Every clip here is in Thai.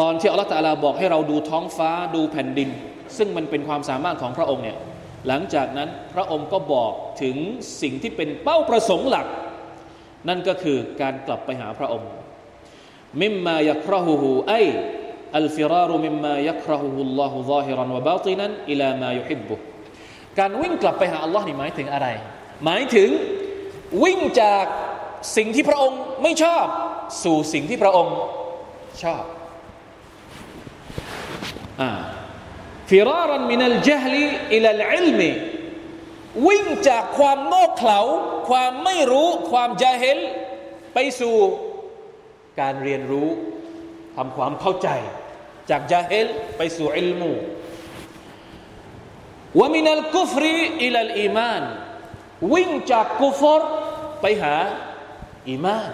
ตอนที่อัลลอฮฺตะลาบอกให้เราดูท้องฟ้าดูแผ่นดิน ซึ่งมันเป็นความสามารถของพระองค์เนี่ยหลังจากนั้นพระองค์ก็บอกถึงสิ่งที่เป็นเป้าประสงค์หลัก นั่นก็คือการกลับไปหาพระองค์มิมมายักรหูหูไออัลฟิรารุมิมมายักรหูลลอฮุซาฮิรันวะบาตินันอิลามายุฮิบบุการวิ่งกลับไปหาอัลลอฮ์นี่หมายถึงอะไร หมายถึงวิ่งจากสิ่งที่พระองค์ไม่ชอบ สู่สิ่งที่พระองค์ชอบ ฟิรารันมินัลจฮลีอิลัลอิลมีวิ่งจากความโง่เขลา ความไม่รู้ ความจาเฮลไปสู่การเรียนรู้ทำความเข้าใจ จากจาเฮลไปสู่อิลมูวะมินัลกุฟรีإلى الإيمانวิ่งจากกุฟรไปหาอีมาน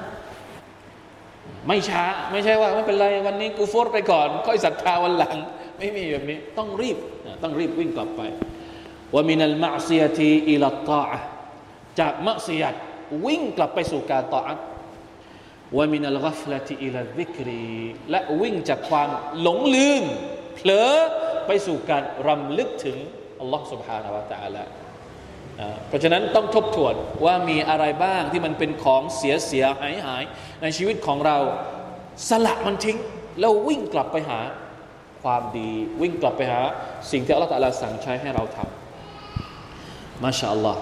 ไม่ช้า ไม่ใช่ว่าไม่เป็นไร วันนี้กูฟรไปก่อน ค่อยศรัทธาวันหลัง ไม่มีแบบนี้ ต้องรีบต้องรีบวิ่งกลับไปว่ามินัลมาซียตีอิลตาจากมัซียตวิ่งกลับไปสู่การต่ออัว่ามินัลกัฟลตีอิลดิกรีและวิ่งจากความหลงลืมเผลอไปสู่การรำลึกถึงอัลลอฮ์ سبحانه และ تعالى เพราะฉะนั้นต้องทบทวนว่ามีอะไรบ้างที่มันเป็นของเสียเสียหายหายในชีวิตของเราสละมันทิ้ง แล้ววิ่งกลับไปหา ความดี วิ่งกลับไปหา สิ่งที่อัลลอฮฺสั่งใช้ให้เราทำมาชาอัลลอฮ์